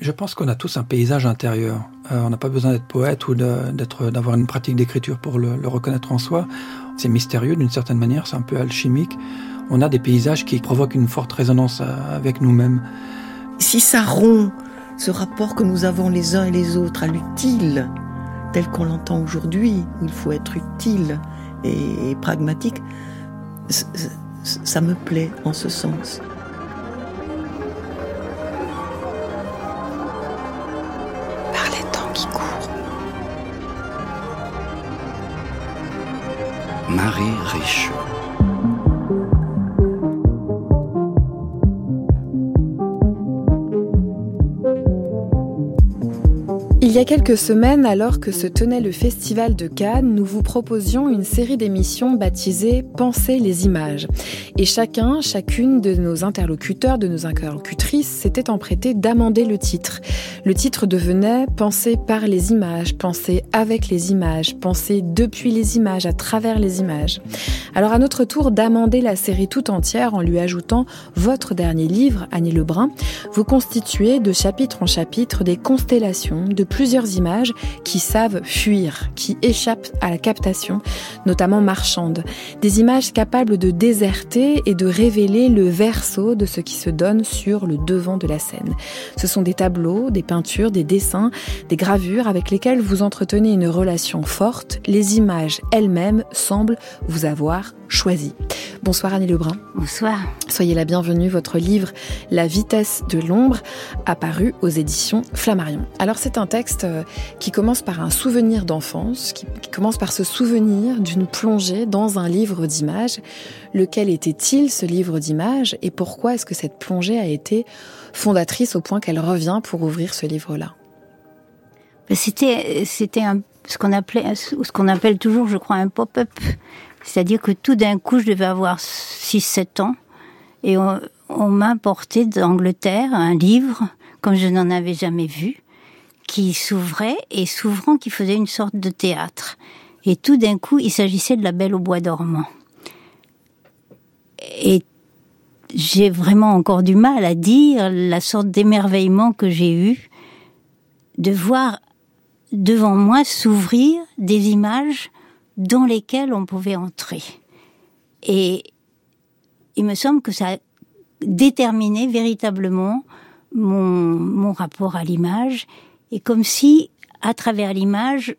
Je pense qu'on a tous un paysage intérieur. Euh, on n'a pas besoin d'être poète ou d'avoir une pratique d'écriture pour le, le reconnaître en soi. C'est mystérieux d'une certaine manière, c'est un peu alchimique. On a des paysages qui provoquent une forte résonance euh, avec nous-mêmes. Si ça rompt ce rapport que nous avons les uns et les autres à l'utile, tel qu'on l'entend aujourd'hui, où il faut être utile et pragmatique, ça me plaît en ce sens. Marie Riche. Y a quelques semaines, alors que se tenait le Festival de Cannes, nous vous proposions une série d'émissions baptisée Penser les images. Et chacun, chacune de nos interlocuteurs, de nos interlocutrices s'était emprêté d'amender le titre. Le titre devenait Penser par les images, penser avec les images, penser depuis les images, à travers les images. Alors à notre tour d'amender la série tout entière en lui ajoutant votre dernier livre, Annie Lebrun, vous constituez de chapitre en chapitre des constellations de plusieurs images qui savent fuir, qui échappent à la captation, notamment marchande. Des images capables de déserter et de révéler le verso de ce qui se donne sur le devant de la scène. Ce sont des tableaux, des peintures, des dessins, des gravures avec lesquelles vous entretenez une relation forte. Les images elles-mêmes semblent vous avoir choisi. Bonsoir Annie Lebrun. Bonsoir. Soyez la bienvenue. Votre livre La vitesse de l'ombre apparu aux éditions Flammarion. Alors c'est un texte euh, qui commence par un souvenir d'enfance, qui, commence par se souvenir d'une plongée dans un livre d'images. Lequel était-il ce livre d'images et pourquoi est-ce que cette plongée a été fondatrice au point qu'elle revient pour ouvrir ce livre-là? C'était c'était ce qu'on appelait ce qu'on appelle toujours je crois un pop-up c'est-à-dire que tout d'un coup, je devais avoir 6-7 ans et on, m'a apporté d'Angleterre un livre, comme je n'en avais jamais vu, qui s'ouvrait et s'ouvrant qui faisait une sorte de théâtre. Et tout d'un coup, il s'agissait de La Belle au bois dormant. Et j'ai vraiment encore du mal à dire la sorte d'émerveillement que j'ai eu de voir devant moi s'ouvrir des images dans lesquels on pouvait entrer. Et il me semble que ça a déterminé véritablement mon, mon rapport à l'image, et comme si, à travers l'image,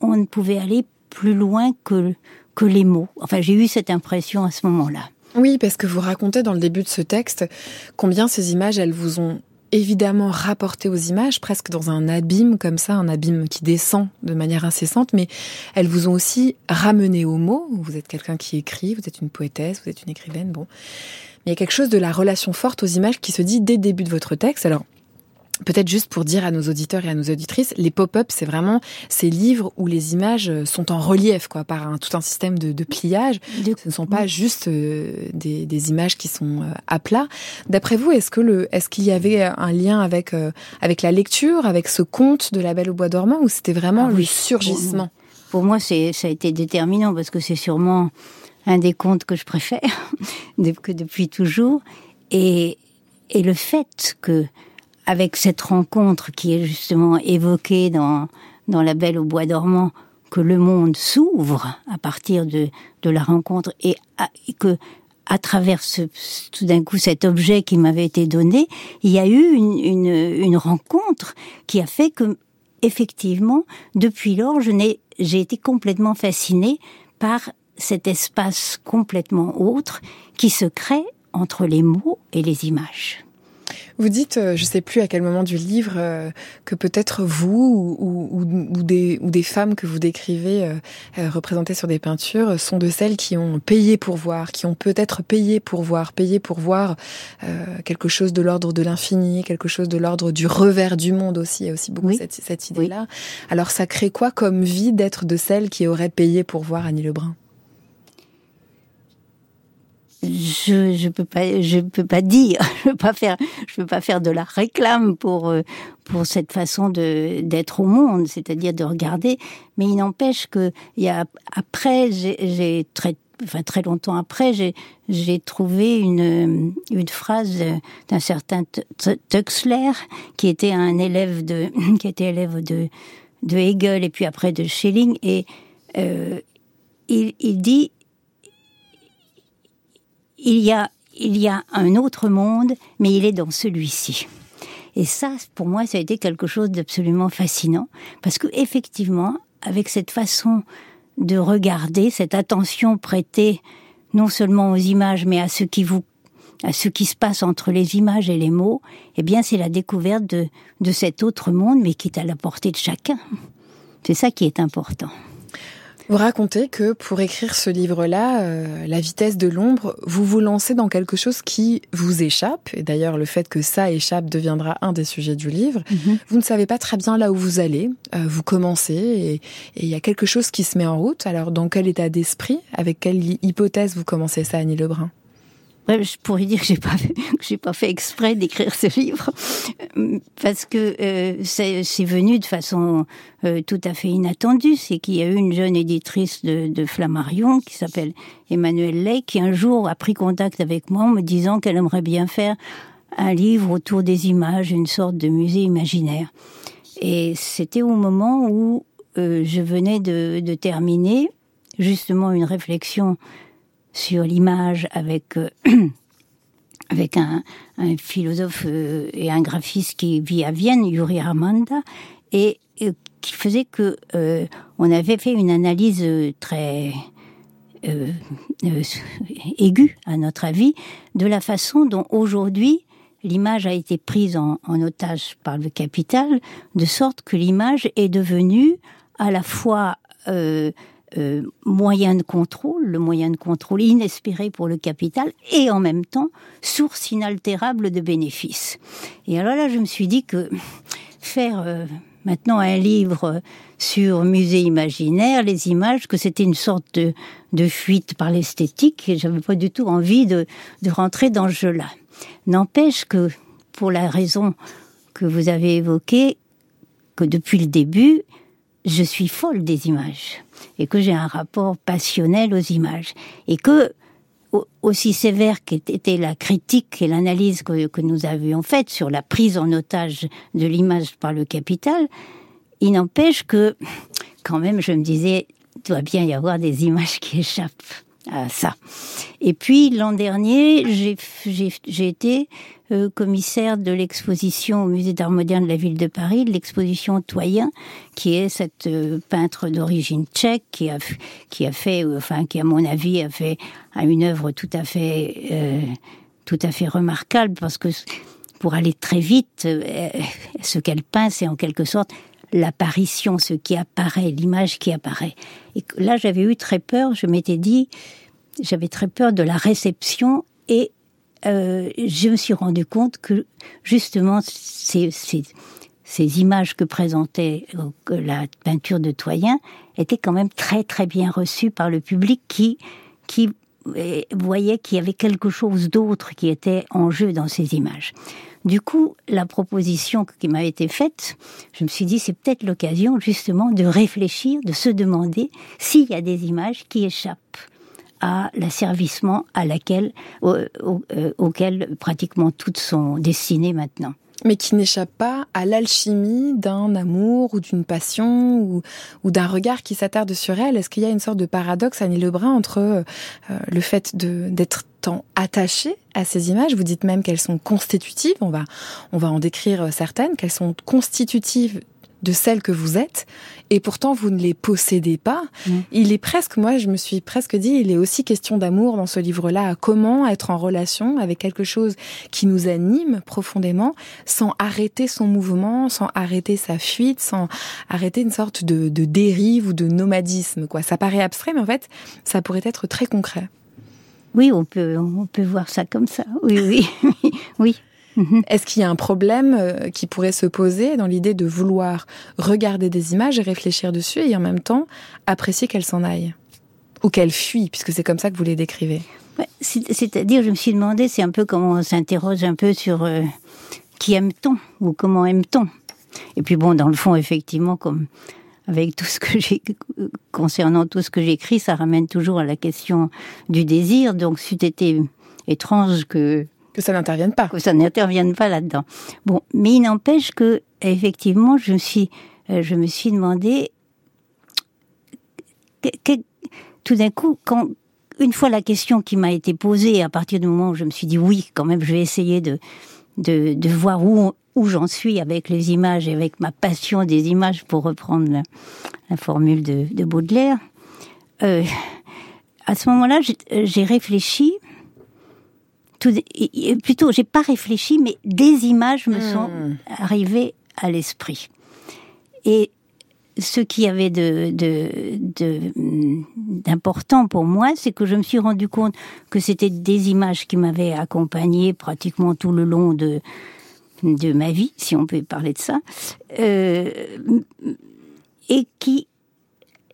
on ne pouvait aller plus loin que, que les mots. Enfin, j'ai eu cette impression à ce moment-là. Oui, parce que vous racontez dans le début de ce texte combien ces images, elles vous ont évidemment rapportées aux images, presque dans un abîme comme ça, un abîme qui descend de manière incessante, mais elles vous ont aussi ramené aux mots. Vous êtes quelqu'un qui écrit, vous êtes une poétesse, vous êtes une écrivaine, bon. Il y a quelque chose de la relation forte aux images qui se dit dès le début de votre texte. Alors, Peut-être juste pour dire à nos auditeurs et à nos auditrices, les pop-up, c'est vraiment ces livres où les images sont en relief, quoi, par un, tout un système de, de pliage. Ce ne sont pas juste euh, des, des, images qui sont euh, à plat. D'après vous, est-ce que le, est-ce qu'il y avait un lien avec euh, avec la lecture, avec ce conte de La Belle au bois dormant, ou c'était vraiment ah le surgissement? Pour moi, c'est ça a été déterminant parce que c'est sûrement un des contes que je préfère que depuis toujours, et et le fait que avec cette rencontre qui est justement évoquée dans, dans La Belle au Bois dormant, que le monde s'ouvre à partir de, de la rencontre et, que à travers ce, tout d'un coup cet objet qui m'avait été donné, il y a eu une, une, une rencontre qui a fait que effectivement, depuis lors, je n'ai, j'ai été complètement fascinée par cet espace complètement autre qui se crée entre les mots et les images. Vous dites, euh, je ne sais plus à quel moment du livre, euh, que peut-être vous ou, des, ou, des, femmes que vous décrivez euh, représentées sur des peintures sont de celles qui ont payé pour voir, qui ont peut-être payé pour voir, payé pour voir quelque chose de l'ordre de l'infini, quelque chose de l'ordre du revers du monde aussi. Il y a aussi beaucoup cette, cette idée-là. Alors ça crée quoi comme vie d'être de celles qui auraient payé pour voir Annie Lebrun? Je je peux pas je peux pas dire je peux pas faire je peux pas faire de la réclame pour euh, pour cette façon de d'être au monde c'est-à-dire de regarder. Mais il n'empêche que il y a après j'ai très enfin très longtemps après, j'ai trouvé une, une phrase d'un certain Tuxler, qui était un élève de, qui était élève de, de Hegel et puis après de Schelling, et euh, il, il dit il y a il y a un autre monde, mais il est dans celui-ci. Et ça, pour moi, ça a été quelque chose d'absolument fascinant, parce que effectivement, avec cette façon de regarder, cette attention prêtée non seulement aux images, mais à ce qui vous à ce qui se passe entre les images et les mots, eh bien, c'est la découverte de, de cet autre monde, mais qui est à la portée de chacun. C'est ça qui est important. Vous racontez que pour écrire ce livre-là, euh, La vitesse de l'ombre, vous vous lancez dans quelque chose qui vous échappe. Et d'ailleurs, le fait que ça échappe deviendra un des sujets du livre. Mhm. Vous ne savez pas très bien là où vous allez. Euh, vous commencez et il y a quelque chose qui se met en route. Alors, dans quel état d'esprit, avec quelle hypothèse vous commencez ça, Annie Lebrun? Je pourrais dire que j'ai pas j'ai pas fait exprès d'écrire ce livre parce que euh, c'est venu de façon euh, tout à fait inattendue. C'est qu'il y a eu une jeune éditrice de, de Flammarion qui s'appelle Emmanuelle Ley qui un jour a pris contact avec moi en me disant qu'elle aimerait bien faire un livre autour des images, une sorte de musée imaginaire. Et c'était au moment où euh, je venais de, de terminer justement une réflexion sur l'image avec euh, avec un, un philosophe euh, et un graphiste qui vit à Vienne, Yuri Armanda, et, qui faisait que euh, on avait fait une analyse très aiguë, à notre avis, de la façon dont aujourd'hui l'image a été prise en, en, otage par le capital, de sorte que l'image est devenue à la fois euh, moyen de contrôle, le moyen de contrôle inespéré pour le capital, et en même temps source inaltérable de bénéfices. Et alors là, je me suis dit que faire euh, maintenant un livre sur musée imaginaire, les images, que c'était une sorte de, de fuite par l'esthétique, et j'avais pas du tout envie de, de rentrer dans ce jeu-là. N'empêche que, pour la raison que vous avez évoquée, que depuis le début, je suis folle des images et que j'ai un rapport passionnel aux images et que aussi sévère qu'était la critique et l'analyse que, que, nous avions faite sur la prise en otage de l'image par le capital, il n'empêche que quand même je me disais, il doit bien y avoir des images qui échappent à ça. Et puis l'an dernier, j'ai été euh, commissaire de l'exposition au musée d'art moderne de la ville de Paris, l'exposition Toyen, qui est cette euh, peintre d'origine tchèque qui a qui a fait, euh, enfin qui à mon avis a fait une œuvre tout à fait tout à fait remarquable parce que pour aller très vite, ce qu'elle peint, c'est en quelque sorte l'apparition, ce qui apparaît, l'image qui apparaît. Et là, j'avais eu très peur, je m'étais dit, j'avais très peur de la réception et euh, je me suis rendu compte que justement ces, ces, ces images que présentait euh, la peinture de Toyen étaient quand même très très bien reçues par le public qui qui euh, voyait qu'il y avait quelque chose d'autre qui était en jeu dans ces images. Du coup, la proposition qui m'a été faite, je me suis dit, c'est peut-être l'occasion justement de réfléchir, de se demander s'il y a des images qui échappent à l'asservissement à laquelle, euh, auquel pratiquement toutes sont destinées maintenant mais qui n'échappe pas à l'alchimie d'un amour ou d'une passion ou, d'un regard qui s'attarde sur elle. Est-ce qu'il y a une sorte de paradoxe, Annie Lebrun, entre euh, le fait d'être tant attaché à ces images? Vous dites même qu'elles sont constitutives. On va on va en décrire certaines. Qu'elles sont constitutives de celle que vous êtes, et pourtant vous ne les possédez pas. Mm. Il est presque, moi je me suis presque dit, il est aussi question d'amour dans ce livre-là, comment être en relation avec quelque chose qui nous anime profondément, sans arrêter son mouvement, sans arrêter sa fuite, sans arrêter une sorte de, de dérive ou de nomadisme. Quoi. Ça paraît abstrait, mais en fait, ça pourrait être très concret. Oui, on peut, on peut voir ça comme ça. Oui, oui, oui. Mhm. Est-ce qu'il y a un problème euh, qui pourrait se poser dans l'idée de vouloir regarder des images et réfléchir dessus et en même temps apprécier qu'elles s'en aillent? Ou qu'elles fuient, puisque c'est comme ça que vous les décrivez? C'est-à-dire, je me suis demandé, c'est un peu comment on s'interroge un peu sur euh, qui aime-t-on ou comment aime-t-on? Et puis bon, dans le fond, effectivement, comme avec tout ce que j'ai concernant tout ce que j'écris, ça ramène toujours à la question du désir. Donc, c'eût été étrange que que ça n'intervienne pas. Que ça n'intervienne pas là-dedans. Bon, mais il n'empêche que effectivement, je me suis, euh, je me suis demandé tout d'un coup, quand une fois la question qui m'a été posée, à partir du moment où je me suis dit oui, quand même, je vais essayer de de, voir où où j'en suis avec les images et avec ma passion des images, pour reprendre la, formule de, de Baudelaire. Euh, à ce moment-là, j'ai réfléchi tout, plutôt, j'ai pas réfléchi, mais des images me sont hmm. arrivées à l'esprit. Et ce qui avait de, d'important pour moi, c'est que je me suis rendu compte que c'était des images qui m'avaient accompagné pratiquement tout le long de, de ma vie, si on peut parler de ça, euh, et qui,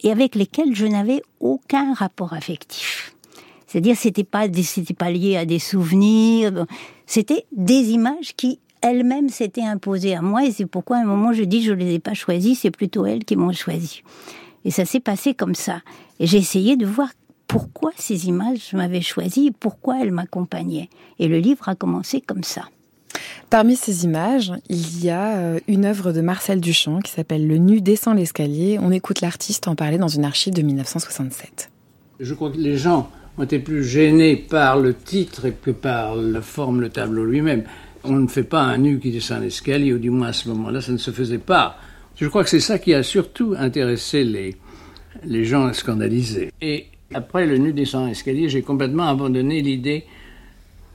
et avec lesquelles je n'avais aucun rapport affectif. C'est-à-dire, c'était pas, c'était pas lié à des souvenirs. C'était des images qui elles-mêmes s'étaient imposées à moi. Et c'est pourquoi, à un moment, je dis, je les ai pas choisies. C'est plutôt elles qui m'ont choisi. Et ça s'est passé comme ça. Et j'ai essayé de voir pourquoi ces images m'avaient choisi et pourquoi elles m'accompagnaient. Et le livre a commencé comme ça. Parmi ces images, il y a euh, une œuvre de Marcel Duchamp qui s'appelle Le nu descend l'escalier. On écoute l'artiste en parler dans une archive de 1967. Je crois que les gens ont été plus gênés par le titre que par la forme, le tableau lui-même. On ne fait pas un nu qui descend l'escalier, ou du moins à ce moment-là, ça ne se faisait pas. Je crois que c'est ça qui a surtout intéressé les, les gens scandalisés. Et après le nu descend l'escalier, j'ai complètement abandonné l'idée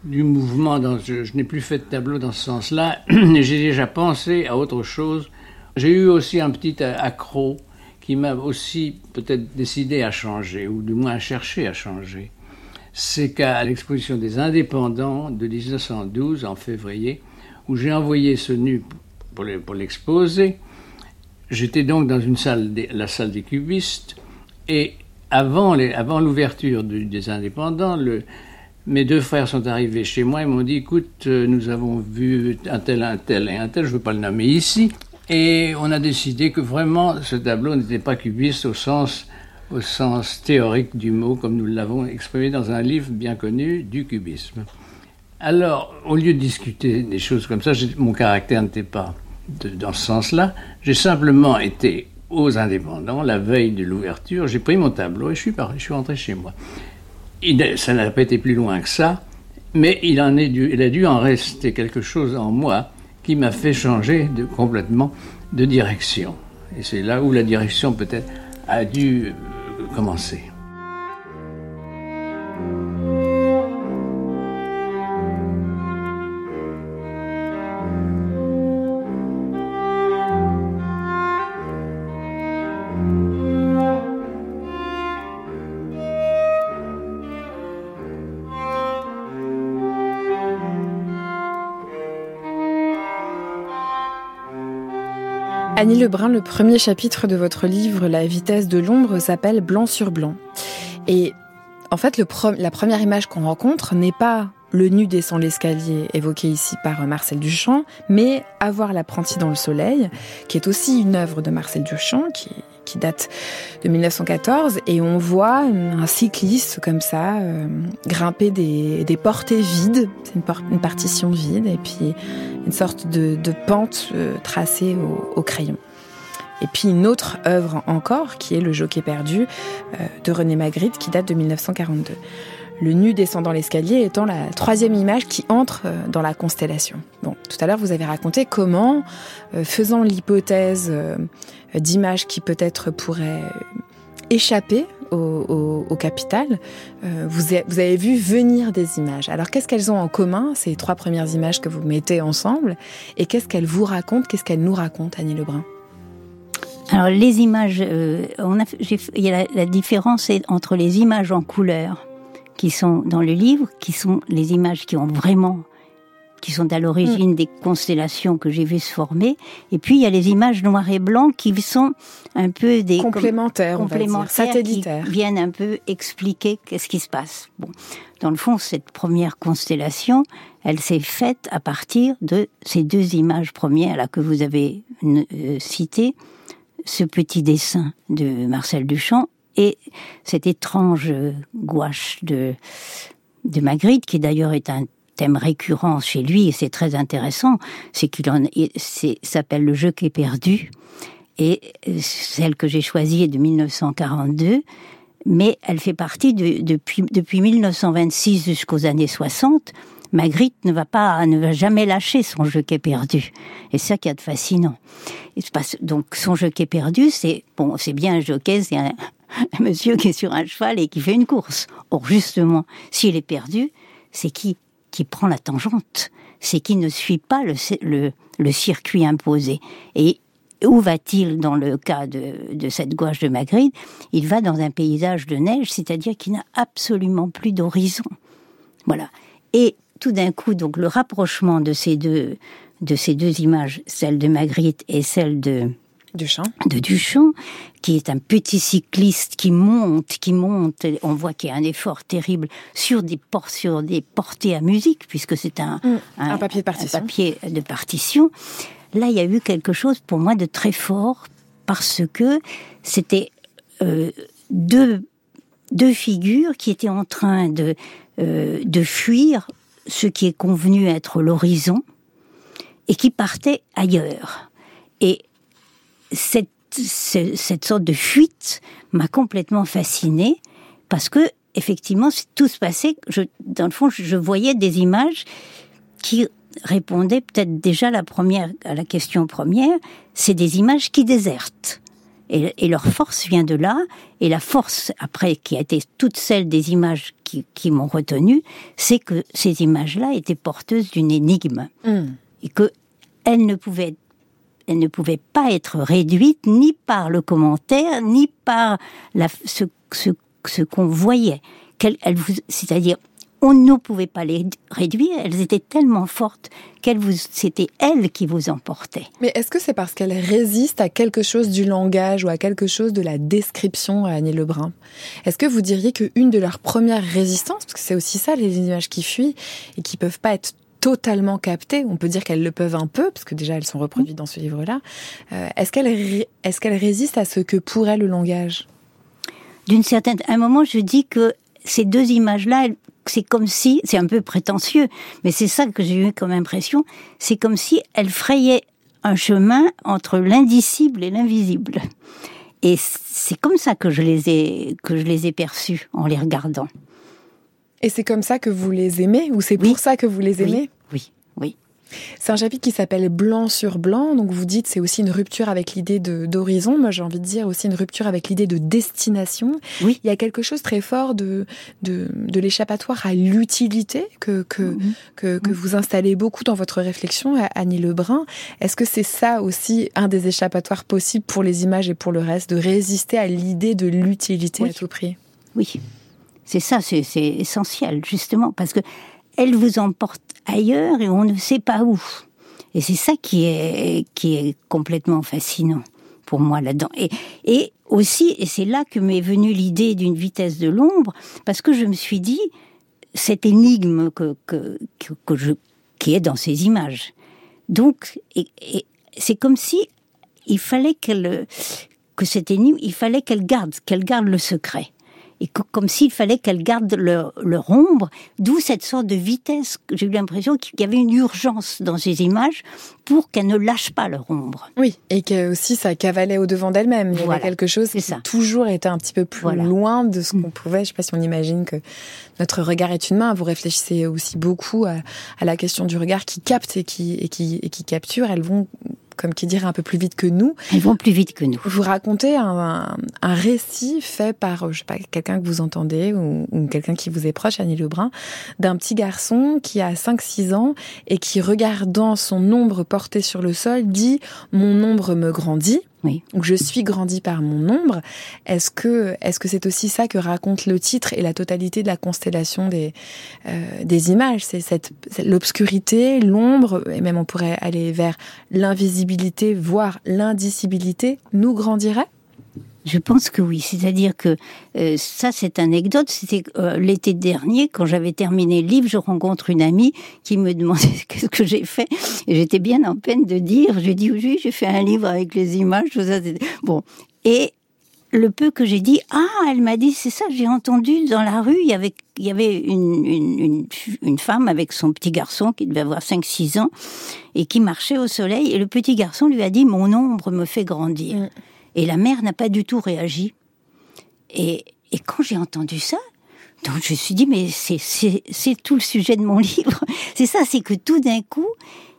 du mouvement. Dans, je, je n'ai plus fait de tableau dans ce sens-là. j'ai déjà pensé à autre chose. J'ai eu aussi un petit accro qui m'a aussi peut-être décidé à changer, ou du moins à chercher à changer, c'est qu'à l'exposition des indépendants de 1912, en février, où j'ai envoyé ce nu pour l'exposer, j'étais donc dans la salle des cubistes, et avant l'ouverture des indépendants, mes deux frères sont arrivés chez moi et m'ont dit, écoute, euh, nous avons vu un tel, un tel et un tel, je ne veux pas le nommer ici, et on a décidé que vraiment ce tableau n'était pas cubiste au sens, théorique du mot, comme nous l'avons exprimé dans un livre bien connu du cubisme. Alors, au lieu de discuter des choses comme ça, mon caractère n'était pas dans ce sens-là. J'ai simplement été aux indépendants la veille de l'ouverture. J'ai pris mon tableau et je suis, je suis rentré chez moi. ça n'a pas été plus loin que ça, mais il a dû en rester quelque chose en moi qui m'a fait changer de, complètement de direction. Et c'est là où la direction peut-être a dû euh, commencer. Annie Lebrun, le premier chapitre de votre livre La vitesse de l'ombre s'appelle Blanc sur blanc. Et en fait, la première image qu'on rencontre n'est pas le nu descend l'escalier évoqué ici par Marcel Duchamp, mais Avoir l'apprenti dans le soleil, qui est aussi une œuvre de Marcel Duchamp, qui, qui date de 1914, et on voit un cycliste comme ça euh, grimper des, portées vides, une, partition vide, et puis une sorte de, pente euh, tracée au, au, crayon. Et puis une autre œuvre encore, qui est Le Jockey perdu euh, de René Magritte, qui date de 1942 le nu descendant l'escalier étant la troisième image qui entre euh, dans la constellation. Bon, tout à l'heure, vous avez raconté comment, euh, faisant l'hypothèse euh, d'images qui peut-être pourraient échapper au, capital, vous, avez vu venir des images. Alors, qu'est-ce qu'elles ont en commun, ces trois premières images que vous mettez ensemble, et qu'est-ce qu'elles vous racontent, qu'est-ce qu'elles nous racontent, Annie Lebrun? Alors les images, il y a la différence entre les images en couleur qui sont dans le livre, qui sont les images qui ont vraiment qui sont à l'origine mm. des constellations que j'ai vues se former. Et puis il y a les images noires et blancs qui sont un peu des complémentaires, complémentaires satellitaires, qui viennent un peu expliquer qu'est-ce qui se passe. Bon, dans le fond, cette première constellation, elle s'est faite à partir de ces deux images premières là que vous avez euh, citées ce petit dessin de Marcel Duchamp et cette étrange gouache de, de Magritte, qui d'ailleurs est un thème récurrent chez lui, et c'est très intéressant, c'est qu'il en s'appelle Le jeu qui est perdu, et celle que j'ai choisie est de 1942, mais elle fait partie de, depuis, depuis 1926 jusqu'aux années 60, Magritte ne va pas, ne va jamais lâcher son jeu qui est perdu. Et c'est ça qui est fascinant. donc son jeu qui est perdu, c'est bon, c'est bien un jockey, c'est un, monsieur qui est sur un cheval et qui fait une course. Or justement, s'il est perdu, c'est qui qui prend la tangente, c'est qui ne suit pas le, le, circuit imposé. Et où va-t-il dans le cas de, de cette gouache de Magritte? Il va dans un paysage de neige, c'est-à-dire qu'il n'a absolument plus d'horizon. Voilà. Et tout d'un coup, donc le rapprochement de ces deux, de ces deux images, celle de Magritte et celle de Duchamp. de Duchamp, qui est un petit cycliste qui monte, qui monte. On voit qu'il y a un effort terrible sur des, sur des portées à musique, puisque c'est un, mm. un, papier de partition. Un papier de partition. Là, il y a eu quelque chose pour moi de très fort parce que c'était euh, deux, deux figures qui étaient en train de, euh, de fuir ce qui est convenu être l'horizon et qui partait ailleurs. Et cette, cette sorte de fuite m'a complètement fascinée parce que effectivement tout se passait. Je, dans le fond, je voyais des images qui répondaient peut-être déjà la première à la question première. C'est des images qui désertent. Et, leur force vient de là. Et la force, après, qui a été toute celle des images qui, qui m'ont retenu, c'est que ces images-là étaient porteuses d'une énigme. Hmm. Et que elles ne pouvaient elle ne pouvait pas être réduite ni par le commentaire, ni par la, ce, ce, ce qu'on voyait. C'est-à-dire, on ne pouvait pas les réduire, elles étaient tellement fortes qu'elles vous, c'était elles qui vous emportaient. Mais est-ce que c'est parce qu'elles résistent à quelque chose du langage ou à quelque chose de la description à Annie Lebrun? Est-ce que vous diriez qu'une de leurs premières résistances, parce que c'est aussi ça les images qui fuient et qui peuvent pas être totalement captées, on peut dire qu'elles le peuvent un peu, parce que déjà elles sont reproduites dans ce livre-là, euh, est-ce qu'elles est qu'elles résistent à ce que pourrait le langage? D'une certaine... À un moment, je dis que ces deux images-là, c'est comme si, c'est un peu prétentieux, mais c'est ça que j'ai eu comme impression, c'est comme si elle frayait un chemin entre l'indicible et l'invisible. Et c'est comme ça que je les ai, que je les ai perçus en les regardant. Et c'est comme ça que vous les aimez, ou c'est pour ça que vous les aimez? Oui, oui. C'est un chapitre qui s'appelle Blanc sur blanc. Donc vous dites c'est aussi une rupture avec l'idée d'horizon. Moi j'ai envie de dire aussi une rupture avec l'idée de destination. Oui. Il y a quelque chose très fort de de, de l'échappatoire à l'utilité que que, mhm. que, que mhm. vous installez beaucoup dans votre réflexion, Annie Lebrun. Est-ce que c'est ça aussi un des échappatoires possibles pour les images et pour le reste, de résister à l'idée de l'utilité à tout prix? Oui. C'est ça, c'est essentiel, justement, parce que elle vous emporte ailleurs et on ne sait pas où. Et c'est ça qui est, qui est complètement fascinant pour moi là-dedans. Et, et aussi, et c'est là que m'est venue l'idée d'une vitesse de l'ombre, parce que je me suis dit, cette énigme que, que, que, je, qui est dans ces images. Donc, et, c'est comme si il fallait qu'elle, que cette énigme, il fallait qu'elle garde, qu'elle garde le secret et comme s'il fallait qu'elles gardent leur, ombre, d'où cette sorte de vitesse. J'ai eu l'impression qu'il y avait une urgence dans ces images pour qu'elles ne lâchent pas leur ombre. Oui, et que aussi ça cavalait au devant d'elles-mêmes. Il y avait quelque chose qui ça. toujours était un petit peu plus loin de ce qu'on mm. pouvait. Je ne sais pas si on imagine que notre regard est une main. Vous réfléchissez aussi beaucoup à, la question du regard qui capte et qui, et qui, et qui capture. Elles vont comme qui dirait un peu plus vite que nous. Elles vont plus vite que nous. Vous racontez un, un, récit fait par, je sais pas, quelqu'un que vous entendez ou, ou quelqu'un qui vous est proche, Annie Lebrun, d'un petit garçon qui a 5-6 ans et qui, regardant son ombre portée sur le sol, dit « Mon ombre me grandit ». Oui. Je suis grandi par mon ombre. Est-ce que est-ce que c'est aussi ça que raconte le titre et la totalité de la constellation des euh, des images? C'est cette l'obscurité, l'ombre et même on pourrait aller vers l'invisibilité, voire l'indicibilité, nous grandirait? Je pense que oui. C'est-à-dire que euh, ça, cette anecdote, c'était euh, l'été dernier, quand j'avais terminé le livre, je rencontre une amie qui me demandait ce que j'ai fait. Et j'étais bien en peine de dire. J'ai dit oui, j'ai fait un livre avec les images. Tout ça. Bon. Et le peu que j'ai dit, ah, elle m'a dit, c'est ça, j'ai entendu dans la rue, il y avait, il y avait une, une, une, femme avec son petit garçon qui devait avoir 5-6 ans et qui marchait au soleil et le petit garçon lui a dit, mon ombre me fait grandir. Mm. Et la mère n'a pas du tout réagi. Et, quand j'ai entendu ça, donc je me suis dit, mais c'est tout le sujet de mon livre. C'est ça, c'est que tout d'un coup,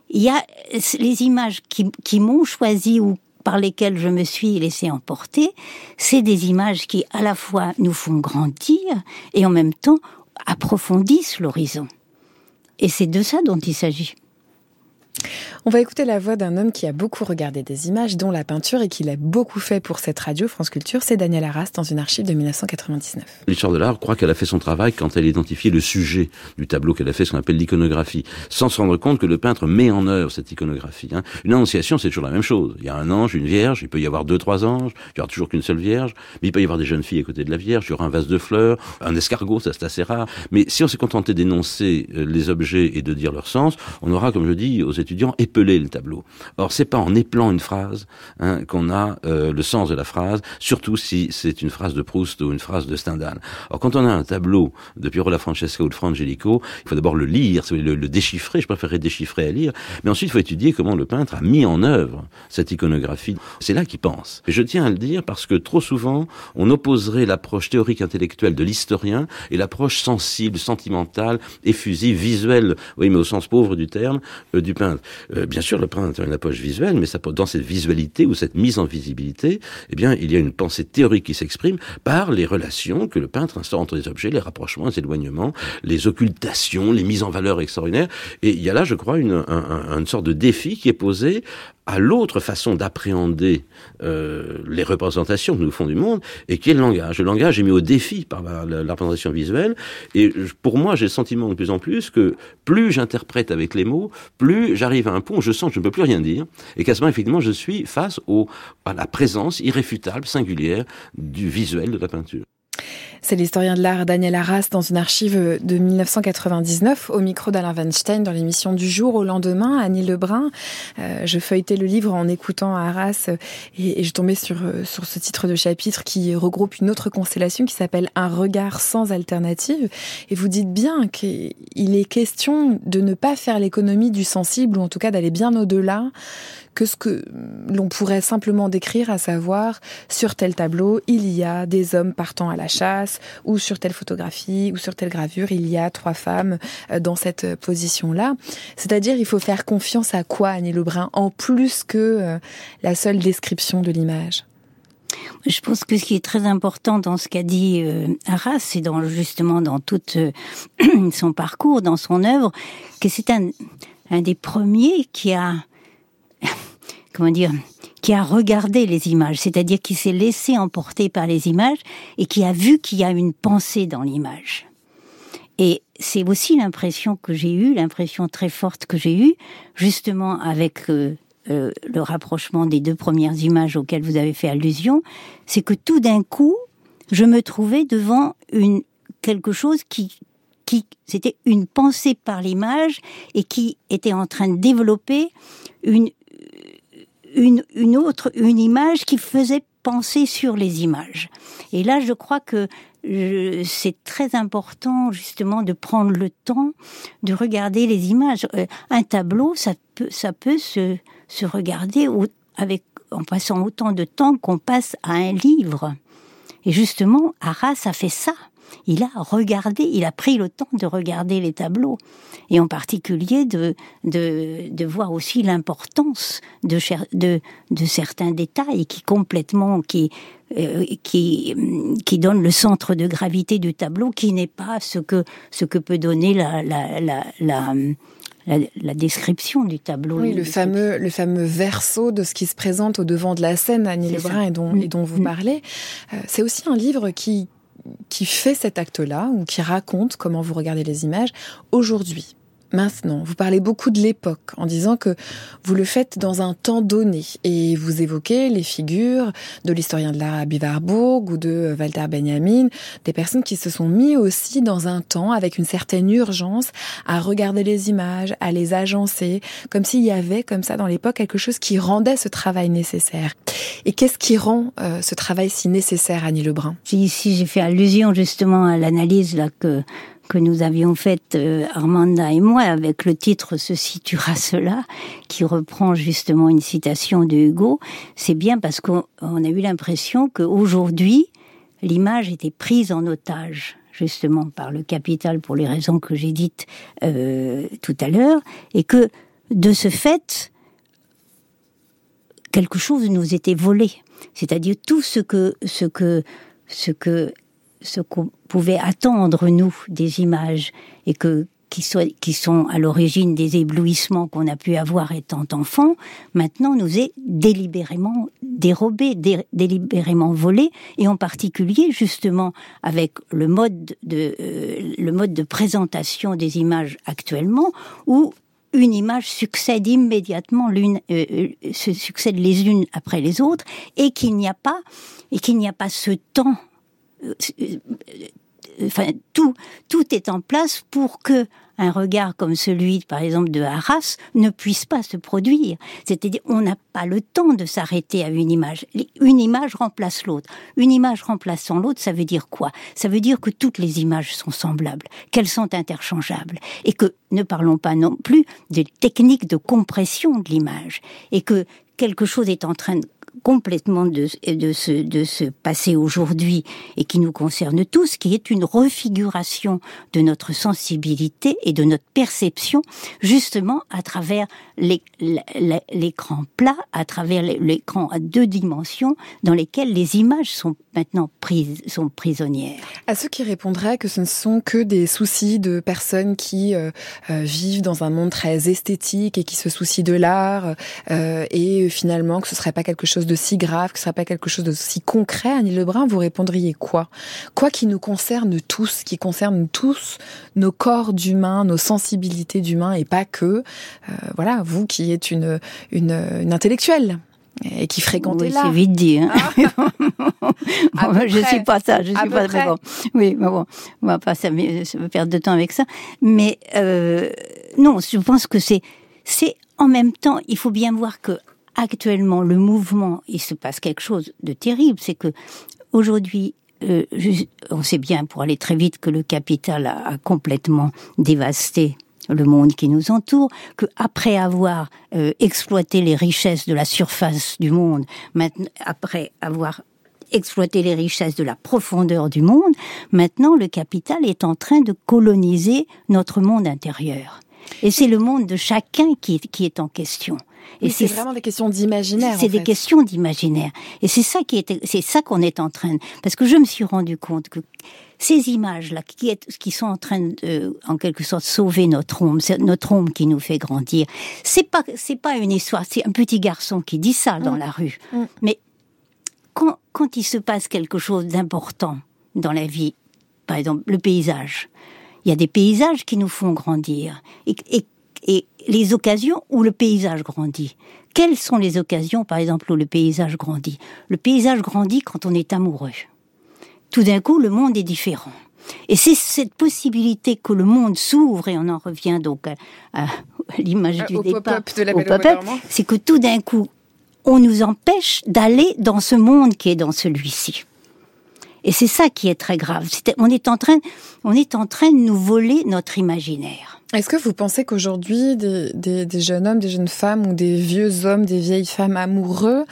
il y a les images qui, qui m'ont choisi ou par lesquelles je me suis laissé emporter, c'est des images qui à la fois nous font grandir et en même temps approfondissent l'horizon. Et c'est de ça dont il s'agit. On va écouter la voix d'un homme qui a beaucoup regardé des images, dont la peinture, et qui l'a beaucoup fait pour cette radio France Culture. C'est Daniel Arras dans une archive de 1999. L'histoire de l'art croit qu'elle a fait son travail quand elle identifie le sujet du tableau qu'elle a fait, ce qu'on appelle l'iconographie, sans se rendre compte que le peintre met en œuvre cette iconographie. Hein. Une annonciation, c'est toujours la même chose. Il y a un ange, une vierge, il peut y avoir deux, trois anges, il y aura toujours qu'une seule vierge, mais il peut y avoir des jeunes filles à côté de la vierge, il y aura un vase de fleurs, un escargot, ça c'est assez rare. Mais si on s'est contenté d'énoncer euh, les objets et de dire leur sens, on aura, comme je dis aux étudiants, épeler le tableau. Or, c'est pas en épelant une phrase hein, qu'on a euh, le sens de la phrase, surtout si c'est une phrase de Proust ou une phrase de Stendhal. Or, quand on a un tableau de Piero la Francesca ou de Frangelico, il faut d'abord le lire, le, le déchiffrer. Je préférerais déchiffrer à lire, mais ensuite il faut étudier comment le peintre a mis en œuvre cette iconographie. C'est là qu'il pense. Et je tiens à le dire parce que trop souvent, on opposerait l'approche théorique intellectuelle de l'historien et l'approche sensible, sentimentale, effusive, visuelle, oui, mais au sens pauvre du terme, euh, du peintre. Euh, bien sûr, le peintre a une approche visuelle, mais ça, dans cette visualité ou cette mise en visibilité, eh bien, il y a une pensée théorique qui s'exprime par les relations que le peintre instaure entre les objets, les rapprochements, les éloignements, les occultations, les mises en valeur extraordinaires. Et il y a là, je crois, une sorte de défi qui est posé à l'autre façon d'appréhender euh, les représentations que nous font du monde, et qui est le langage. Le langage est mis au défi par la, représentation visuelle, et pour moi, j'ai le sentiment de plus en plus que plus j'interprète avec les mots, plus j'arrive à un point où je sens que je ne peux plus rien dire, et qu'à ce moment, effectivement, je suis face au, à la présence irréfutable, singulière, du visuel de la peinture. C'est l'historien de l'art Daniel Arras dans une archive de 1999 au micro d'Alain Weinstein dans l'émission du jour. Au lendemain, Annie Lebrun, euh, je feuilletais le livre en écoutant Arras et, et, je tombais sur, euh, sur ce titre de chapitre qui regroupe une autre constellation qui s'appelle Un regard sans alternative. Et vous dites bien qu'il est question de ne pas faire l'économie du sensible ou en tout cas d'aller bien au-delà que ce que l'on pourrait simplement décrire, à savoir sur tel tableau, il y a des hommes partant à la chasse, ou sur telle photographie, ou sur telle gravure, il y a trois femmes euh, dans cette position-là. C'est-à-dire, il faut faire confiance à quoi, Annie Lebrun, en plus que euh, la seule description de l'image? Je pense que ce qui est très important dans ce qu'a dit euh, Arras, c'est dans justement dans tout son parcours, dans son œuvre, que c'est un des premiers qui a comment dire, qui a regardé les images, c'est-à-dire qui s'est laissé emporter par les images et qui a vu qu'il y a une pensée dans l'image. Et c'est aussi l'impression que j'ai eue, l'impression très forte que j'ai eue, justement avec euh, euh, le rapprochement des deux premières images auxquelles vous avez fait allusion, c'est que tout d'un coup, je me trouvais devant une quelque chose qui qui c'était une pensée par l'image et qui était en train de développer une une, autre, une image qui faisait penser sur les images. Et là, je crois que c'est très important justement de prendre le temps de regarder les images. Euh, un tableau, ça peut, ça peut se, se regarder avec, en passant autant de temps qu'on passe à un livre. Et justement, Arras a fait ça il a regardé, il a pris le temps de regarder les tableaux et en particulier de, de, de voir aussi l'importance de, de, de certains détails qui complètement, qui, euh, qui, qui donne le centre de gravité du tableau, qui n'est pas ce que, ce que peut donner la, la, la, la la, description du tableau. Oui, le fameux, le fameux verso de ce qui se présente au devant de la scène, Annie Lebrun, et dont, et dont vous mm. parlez. Euh, c'est aussi un livre qui, qui fait cet acte-là, ou qui raconte comment vous regardez les images aujourd'hui maintenant. Vous parlez beaucoup de l'époque en disant que vous le faites dans un temps donné et vous évoquez les figures de l'historien de l'art Abby Warburg ou de Walter Benjamin, des personnes qui se sont mis aussi dans un temps avec une certaine urgence à regarder les images, à les agencer, comme s'il y avait comme ça dans l'époque quelque chose qui rendait ce travail nécessaire. Et qu'est-ce qui rend euh, ce travail si nécessaire, Annie Lebrun? Ici, j'ai fait allusion justement à l'analyse là que que nous avions faite, euh, Armanda et moi, avec le titre Ceci tuera cela, qui reprend justement une citation de Hugo, c'est bien parce qu'on a eu l'impression qu'aujourd'hui, l'image était prise en otage justement par le capital pour les raisons que j'ai dites euh, tout à l'heure, et que de ce fait, quelque chose nous était volé, c'est-à-dire tout ce que ce que ce que ce qu'on pouvait attendre, nous, des images, et que qui, qui sont à l'origine des éblouissements qu'on a pu avoir étant enfant, maintenant nous est délibérément dérobé, délibérément volé, et en particulier justement avec le mode de euh, le mode de présentation des images actuellement, où une image succède immédiatement l'une euh, euh, se les unes après les autres, et qu'il n'y a pas et qu'il n'y a pas ce temps enfin tout tout est en place pour que un regard comme celui, par exemple, de Arras ne puisse pas se produire. C'est-à-dire, on n'a pas le temps de s'arrêter à une image. Une image remplace l'autre. Une image remplaçant l'autre, ça veut dire quoi? Ça veut dire que toutes les images sont semblables, qu'elles sont interchangeables, et que ne parlons pas non plus des techniques de compression de l'image, et que quelque chose est en train de complètement de, se, de se passer aujourd'hui et qui nous concerne tous, qui est une refiguration de notre sensibilité et de notre perception, justement à travers l'écran plat, à travers l'écran à deux dimensions, dans lesquelles les images sont maintenant prises, sont prisonnières. À ceux qui répondraient que ce ne sont que des soucis de personnes qui euh, euh, vivent dans un monde très esthétique et qui se soucient de l'art, euh, et finalement que ce serait pas quelque chose de si grave, que ce serait pas quelque chose de si concret, Annie Lebrun, vous répondriez quoi? Quoi qui nous concerne tous, qui concerne tous nos corps d'humains, nos sensibilités d'humains, et pas que, voilà, vous qui êtes une, une, une intellectuelle et qui fréquentez oui, là. C'est vite dit. Hein. Ah. je suis pas ça. Je suis pas très bon. Oui, mais bon, on va pas perdre de temps avec ça. Mais euh, non, je pense que c'est c'est en même temps. Il faut bien voir que actuellement le mouvement, il se passe quelque chose de terrible. C'est que aujourd'hui, euh, on sait bien, pour aller très vite, que le capital a, complètement dévasté le monde qui nous entoure, que après avoir euh, exploité les richesses de la surface du monde, maintenant, après avoir exploité les richesses de la profondeur du monde, maintenant le capital est en train de coloniser notre monde intérieur. Et c'est le monde de chacun qui qui est en question. Et c'est vraiment des questions d'imaginaire. C'est des questions d'imaginaire. Et c'est ça qui est, c'est ça qu'on est en train. Parce que je me suis rendu compte que ces images-là, qui, qui sont en train de, en quelque sorte, sauver notre ombre, notre ombre qui nous fait grandir, c'est pas, c'est pas une histoire, c'est un petit garçon qui dit ça dans mm. la rue. Mm. Mais quand, quand il se passe quelque chose d'important dans la vie, par exemple, le paysage, il y a des paysages qui nous font grandir. Et, et, et les occasions où le paysage grandit. Quelles sont les occasions, par exemple, où le paysage grandit? Le paysage grandit quand on est amoureux tout d'un coup, le monde est différent. Et c'est cette possibilité que le monde s'ouvre, et on en revient donc à, l'image euh, du départ, c'est que tout d'un coup, on nous empêche d'aller dans ce monde qui est dans celui-ci. Et c'est ça qui est très grave. on est en train, on est en train de nous voler notre imaginaire. Est-ce que vous pensez qu'aujourd'hui, des, des, jeunes hommes, des jeunes femmes ou des vieux hommes, des vieilles femmes amoureux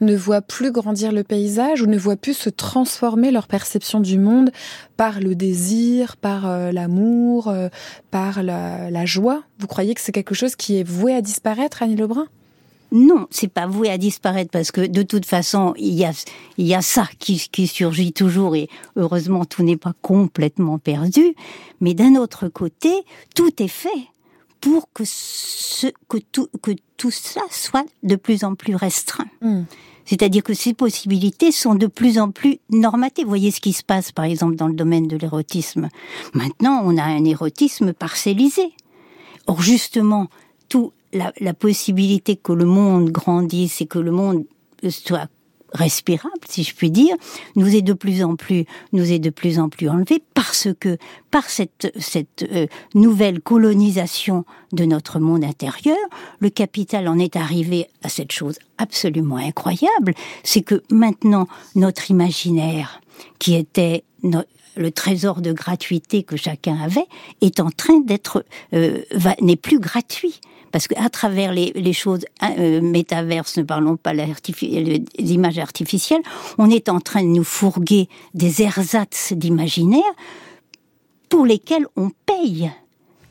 ne voient plus grandir le paysage ou ne voient plus se transformer leur perception du monde par le désir, par euh, l'amour, euh, par la, la joie? Vous croyez que c'est quelque chose qui est voué à disparaître, Annie Lebrun? Non, c'est pas voué à disparaître parce que de toute façon, il y a, il y a ça qui, qui surgit toujours et heureusement tout n'est pas complètement perdu. Mais d'un autre côté, tout est fait pour que ce, que tout, que tout ça soit de plus en plus restreint. Hmm. C'est-à-dire que ces possibilités sont de plus en plus normatées. Vous voyez ce qui se passe, par exemple, dans le domaine de l'érotisme. Maintenant, on a un érotisme parcellisé Or justement, tout la, la possibilité que le monde grandisse et que le monde soit respirable, si je puis dire, nous est de plus en plus, nous est de plus en plus enlevé parce que par cette cette euh, nouvelle colonisation de notre monde intérieur, le capital en est arrivé à cette chose absolument incroyable, c'est que maintenant notre imaginaire, qui était le trésor de gratuité que chacun avait, est en train d'être euh, n'est plus gratuit parce qu'à travers les, les choses hein, euh, métaverses, ne parlons pas des images artificielles, on est en train de nous fourguer des ersatz d'imaginaire pour lesquels on paye.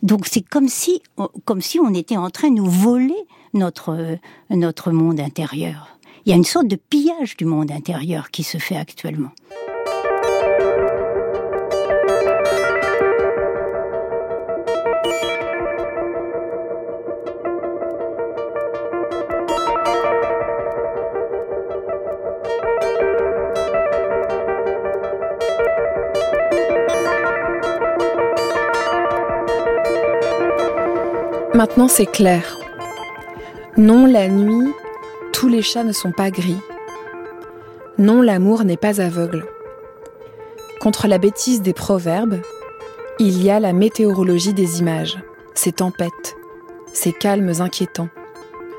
Donc c'est comme si, comme si on était en train de nous voler notre, notre monde intérieur. Il y a une sorte de pillage du monde intérieur qui se fait actuellement. Maintenant c'est clair. Non, la nuit, tous les chats ne sont pas gris. Non, l'amour n'est pas aveugle. Contre la bêtise des proverbes, il y a la météorologie des images, ces tempêtes, ces calmes inquiétants,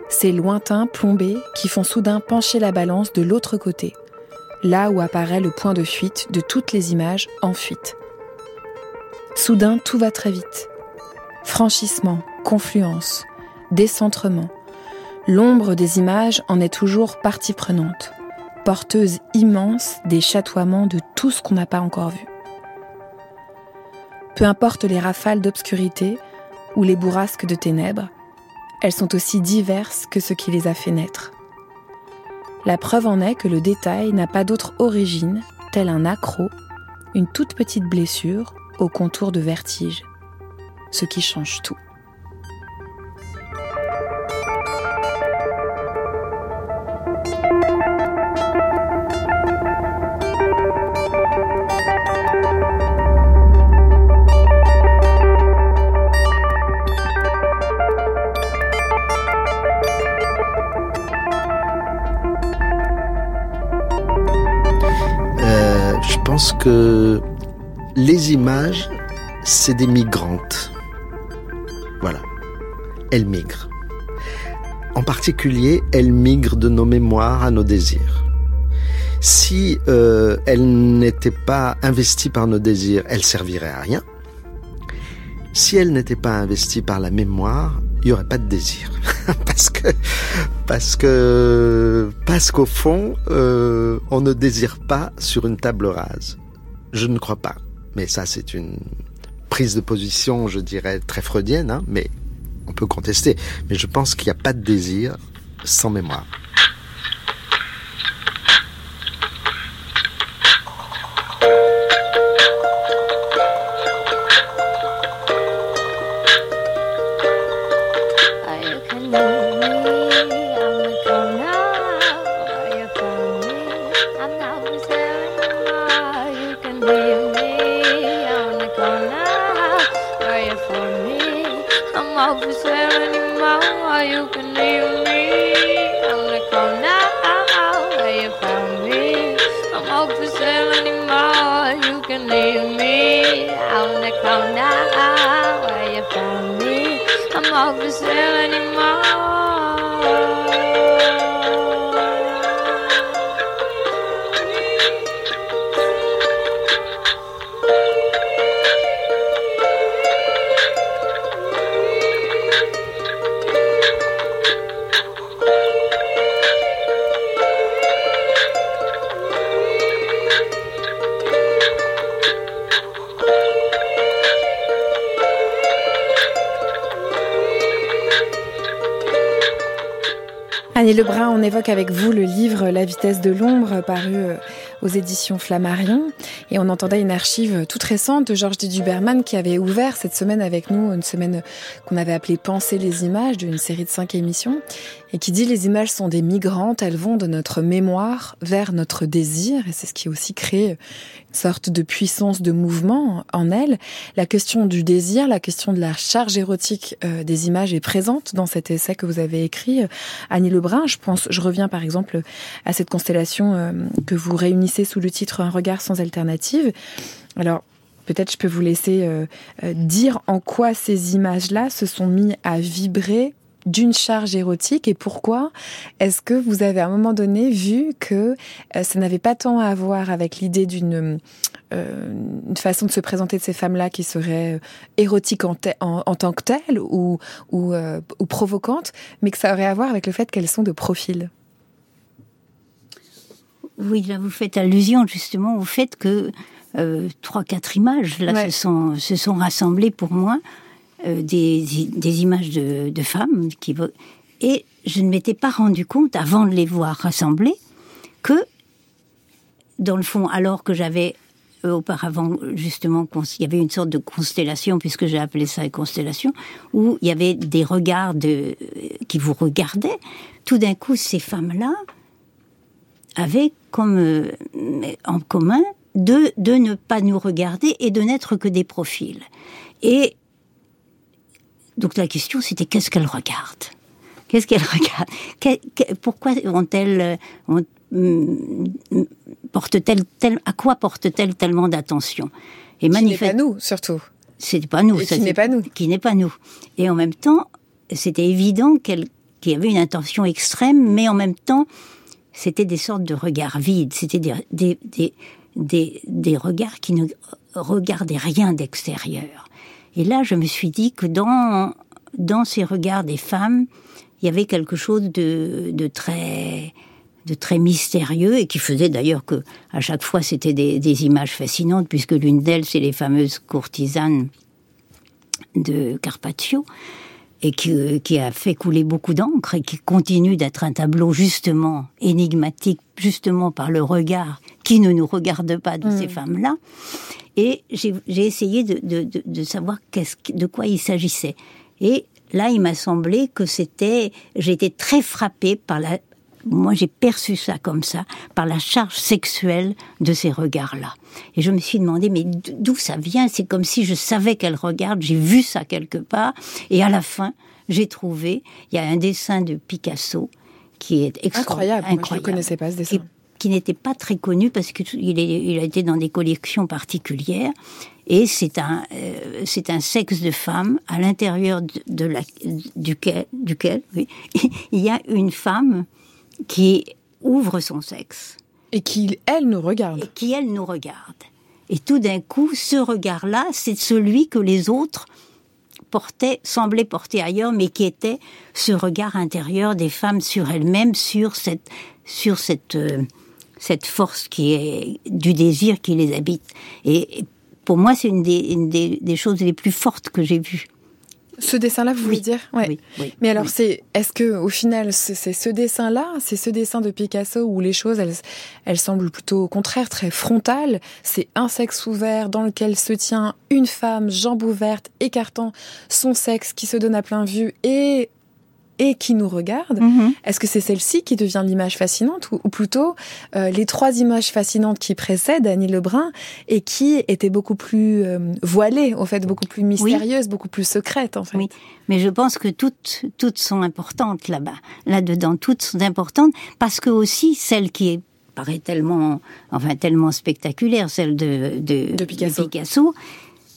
ces lointains plombés qui font soudain pencher la balance de l'autre côté, là où apparaît le point de fuite de toutes les images en fuite. Soudain, tout va très vite. Franchissement, confluence, décentrement. L'ombre des images en est toujours partie prenante, porteuse immense des chatoiements de tout ce qu'on n'a pas encore vu. Peu importe les rafales d'obscurité ou les bourrasques de ténèbres, elles sont aussi diverses que ce qui les a fait naître. La preuve en est que le détail n'a pas d'autre origine, tel un accro, une toute petite blessure au contour de vertige, ce qui change tout. que les images, c'est des migrantes. Voilà. Elles migrent. En particulier, elles migrent de nos mémoires à nos désirs. Si euh, elles n'étaient pas investies par nos désirs, elles serviraient à rien. Si elles n'étaient pas investies par la mémoire, il n'y aurait pas de désir. parce que, parce que, parce qu'au fond, euh, on ne désire pas sur une table rase. Je ne crois pas. Mais ça, c'est une prise de position, je dirais, très freudienne, hein, mais on peut contester. Mais je pense qu'il n'y a pas de désir sans mémoire. Annie Lebrun, on évoque avec vous le livre La vitesse de l'ombre, paru euh, aux éditions Flammarion. Et on entendait une archive toute récente de Georges. Duberman qui avait ouvert cette semaine avec nous, une semaine qu'on avait appelée Penser les images, d'une série de cinq émissions, et qui dit les images sont des migrantes, elles vont de notre mémoire vers notre désir, et c'est ce qui aussi crée une sorte de puissance de mouvement en elles. La question du désir, la question de la charge érotique euh, des images est présente dans cet essai que vous avez écrit, Annie Lebrun. Je pense, je reviens par exemple à cette constellation euh, que vous réunissez sous le titre Un regard sans alternative. Alors, peut-être je peux vous laisser euh, dire en quoi ces images-là se sont mis à vibrer d'une charge érotique et pourquoi est-ce que vous avez à un moment donné vu que euh, ça n'avait pas tant à voir avec l'idée d'une euh, une façon de se présenter de ces femmes-là qui serait euh, érotique en, tant que telle ou, ou, provocante, mais que ça aurait à voir avec le fait qu'elles sont de profil? Oui, là vous faites allusion justement au fait que trois, quatre images là se, sont, se sont rassemblées pour moi euh, des, des, images de, de, femmes qui et je ne m'étais pas rendu compte avant de les voir rassemblées que dans le fond alors que j'avais euh, auparavant justement il y avait une sorte de constellation puisque j'ai appelé ça une constellation où il y avait des regards de, qui vous regardaient tout d'un coup ces femmes là avaient comme euh, en commun de, de ne pas nous regarder et de n'être que des profils et donc la question c'était qu'est-ce qu'elle regarde? Qu'est-ce qu'elle regarde? Pourquoi ont-elles ont, mm, porte-t-elle à quoi porte-t-elle tellement d'attention? Et qui n'est pas nous surtout. C'est pas nous. qui n'est pas nous. Qui n'est pas nous. Et en même temps, c'était évident qu'elle qu'il y avait une intention extrême, mais en même temps, c'était des sortes de regards vides. C'était des, des, des, des, regards qui ne regardaient rien d'extérieur. Et là, je me suis dit que dans, dans ces regards des femmes, il y avait quelque chose de, de très de très mystérieux et qui faisait d'ailleurs que à chaque fois c'était des, des, images fascinantes puisque l'une d'elles c'est les fameuses courtisanes de Carpaccio et qui, qui a fait couler beaucoup d'encre et qui continue d'être un tableau justement énigmatique justement par le regard qui ne nous regarde pas de ces mm. femmes-là et j'ai essayé de, de, de, de savoir de quoi il s'agissait. Et là, il m'a semblé que c'était, été très frappée par la, moi j'ai perçu ça comme ça, par la charge sexuelle de ces regards-là. Et je me suis demandé, mais d'où ça vient? C'est comme si je savais qu'elle regarde, j'ai vu ça quelque part, et à la fin, j'ai trouvé, il y a un dessin de Picasso qui est incroyable. incroyable. je ne connaissais pas ce dessin qui n'était pas très connu parce qu'il il a été dans des collections particulières. Et c'est un, euh, c'est un sexe de femme à l'intérieur de, la, duquel, duquel oui, il y a une femme qui ouvre son sexe. Et qui, elle, nous regarde. Et qui, elle, nous regarde. Et tout d'un coup, ce regard-là, c'est celui que les autres portaient, semblaient porter ailleurs, mais qui était ce regard intérieur des femmes sur elles-mêmes, sur cette, sur cette, euh, cette force qui est du désir qui les habite. Et pour moi, c'est une, des, des, choses les plus fortes que j'ai vues. Ce dessin-là, vous voulez dire? Ouais. oui, Mais alors, c'est est-ce que au final, c'est ce dessin-là, c'est ce dessin de Picasso où les choses, elles, elles semblent plutôt au contraire très frontales? C'est un sexe ouvert dans lequel se tient une femme, jambe ouverte, écartant son sexe qui se donne à plein vue et et qui nous regarde, mhm. est-ce que c'est celle-ci qui devient l'image fascinante ou, plutôt euh, les trois images fascinantes qui précèdent Annie Lebrun et qui étaient beaucoup plus euh, voilées, en fait, beaucoup plus mystérieuses, beaucoup plus secrètes, en fait? Oui, mais je pense que toutes, toutes sont importantes là-bas, là-dedans, toutes sont importantes parce que aussi celle qui est paraît tellement, enfin tellement spectaculaire, celle de, de, Picasso, Picasso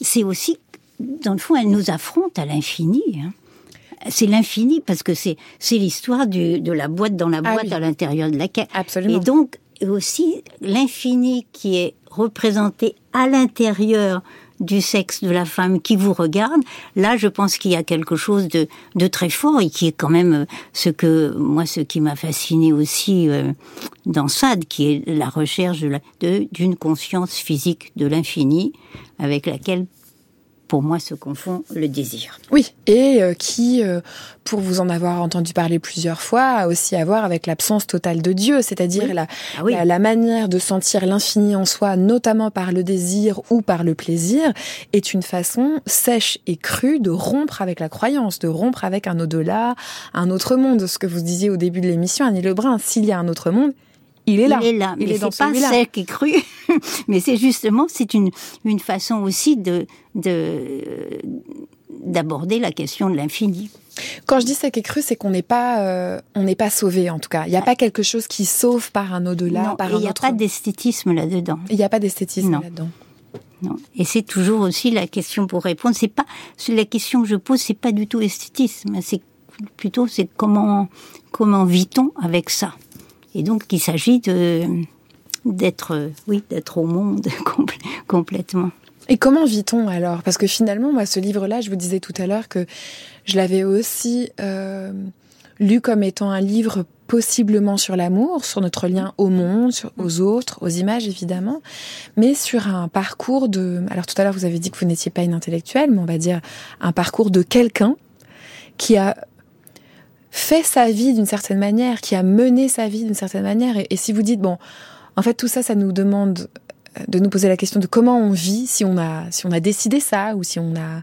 c'est aussi, dans le fond, elle nous affronte à l'infini. Hein c'est l'infini parce que c'est c'est l'histoire de la boîte dans la ah boîte à l'intérieur de laquelle. Absolument. Et donc aussi l'infini qui est représenté à l'intérieur du sexe de la femme qui vous regarde, là je pense qu'il y a quelque chose de, de très fort et qui est quand même euh, ce que moi ce qui m'a fasciné aussi euh, dans Sade, qui est la recherche d'une conscience physique de l'infini avec laquelle pour moi, se confond le désir. Oui, et euh, qui, euh, pour vous en avoir entendu parler plusieurs fois, a aussi à voir avec l'absence totale de Dieu, c'est-à-dire la, Ah oui. la, la manière de sentir l'infini en soi, notamment par le désir ou par le plaisir, est une façon sèche et crue de rompre avec la croyance, de rompre avec un au-delà, un autre monde. Ce que vous disiez au début de l'émission, Annie Lebrun, s'il y a un autre monde, il est là. Il est là, Il mais c'est pas sec et cru. mais c'est justement, c'est une, une façon aussi de, de, d'aborder la question de l'infini. Quand je dis sec et cru, c'est qu'on n'est pas, euh, on n'est pas sauvé en tout cas. Il n'y a pas quelque chose qui sauve par un au-delà, par un il n'y a autre. pas d'esthétisme là-dedans. Il n'y a pas d'esthétisme là-dedans. Non. Et c'est toujours aussi la question pour répondre. C'est pas la question que je pose, c'est pas du tout esthétisme. C'est plutôt c'est comment comment vit-on avec ça? Et donc il s'agit de d'être euh, oui d'être au monde compl- complètement. Et comment vit-on alors? Parce que finalement, moi, ce livre-là, je vous disais tout à l'heure que je l'avais aussi euh, lu comme étant un livre possiblement sur l'amour, sur notre lien au monde, aux autres, aux images évidemment, mais sur un parcours de... Alors tout à l'heure, vous avez dit que vous n'étiez pas une intellectuelle, mais on va dire un parcours de quelqu'un qui a fait sa vie d'une certaine manière, qui a mené sa vie d'une certaine manière. Et, si vous dites, bon, en fait, tout ça, ça nous demande de nous poser la question de comment on vit, si on a, si on a décidé ça, ou si on a,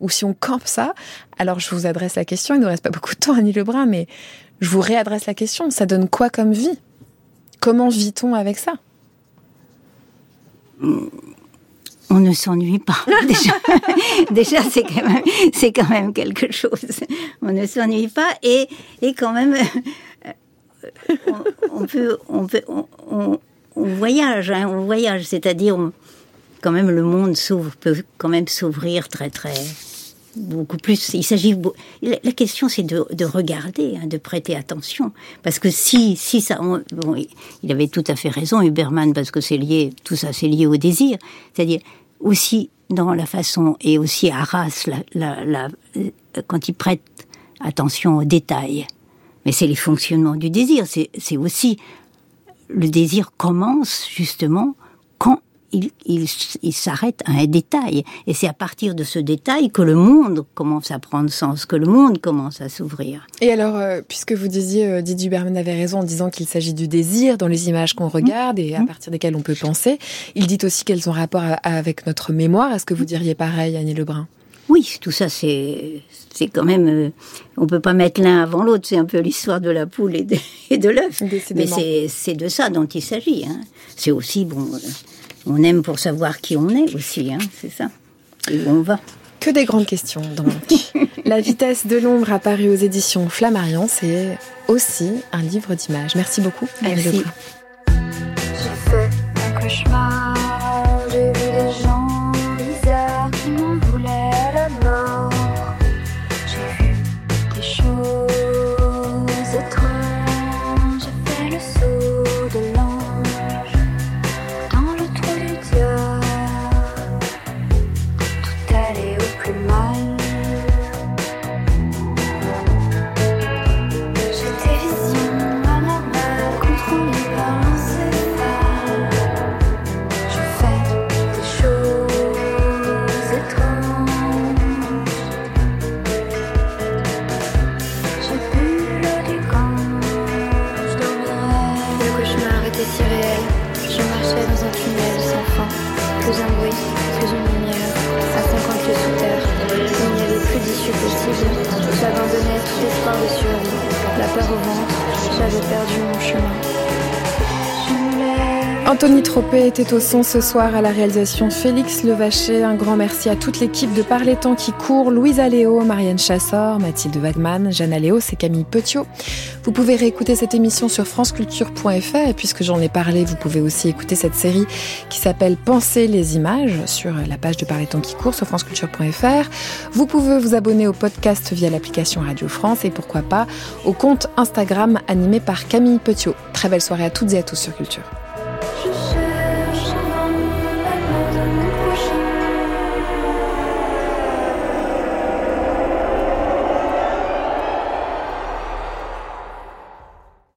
ou si on campe ça. Alors, je vous adresse la question. Il ne nous reste pas beaucoup de temps, Annie Lebrun, mais je vous réadresse la question. Ça donne quoi comme vie? Comment vit-on avec ça? On ne s'ennuie pas. Déjà, déjà c'est quand même c'est quand même quelque chose. On ne s'ennuie pas et et quand même euh, on, on peut on peut on, on- on voyage hein, on voyage c'est-à-dire quand même le monde s'ouvre peut quand même s'ouvrir très très beaucoup plus. Il s'agit la question c'est de, de regarder, hein, de prêter attention, parce que si si ça, on- bon, il- avait tout à fait raison Huberman parce que c'est lié, tout ça c'est lié au désir, c'est-à-dire aussi dans la façon et aussi à Arras quand il prête attention aux détails. Mais c'est les fonctionnements du désir, c'est aussi le désir commence justement il, il, il s'arrête à un détail. Et c'est à partir de ce détail que le monde commence à prendre sens, que le monde commence à s'ouvrir. Et alors, euh, puisque vous disiez, euh, Didier Huberman avait raison en disant qu'il s'agit du désir dans les images qu'on regarde et à partir desquelles on peut penser, il dit aussi qu'elles ont rapport à- avec notre mémoire. Est-ce que vous diriez pareil, Annie Lebrun? Oui, tout ça, c'est c'est quand même... euh, on peut pas mettre l'un avant l'autre, c'est un peu l'histoire de la poule et de, l'œuf. Mais c'est de ça dont il s'agit. Hein. C'est aussi, bon, euh, on aime pour savoir qui on est aussi, hein, c'est ça. Et où on va. Que des grandes questions, donc. La vitesse de l'ombre apparue aux éditions Flammarion, c'est aussi un livre d'images. Merci beaucoup, Merci. J'ai fait un cauchemar, était au son ce soir à la réalisation Félix Levaché. Un grand merci à toute l'équipe de Par les temps qui court, Louisa Léo, Marianne Chassor, Mathilde Wagman, Jeanne Léo, c'est Camille Petiot. Vous pouvez réécouter cette émission sur franceculture.fr et puisque j'en ai parlé, vous pouvez aussi écouter cette série qui s'appelle Penser les images sur la page de Par les temps qui court sur franceculture.fr. Vous pouvez vous abonner au podcast via l'application Radio France et pourquoi pas au compte Instagram animé par Camille Petiot. Très belle soirée à toutes et à tous sur Culture.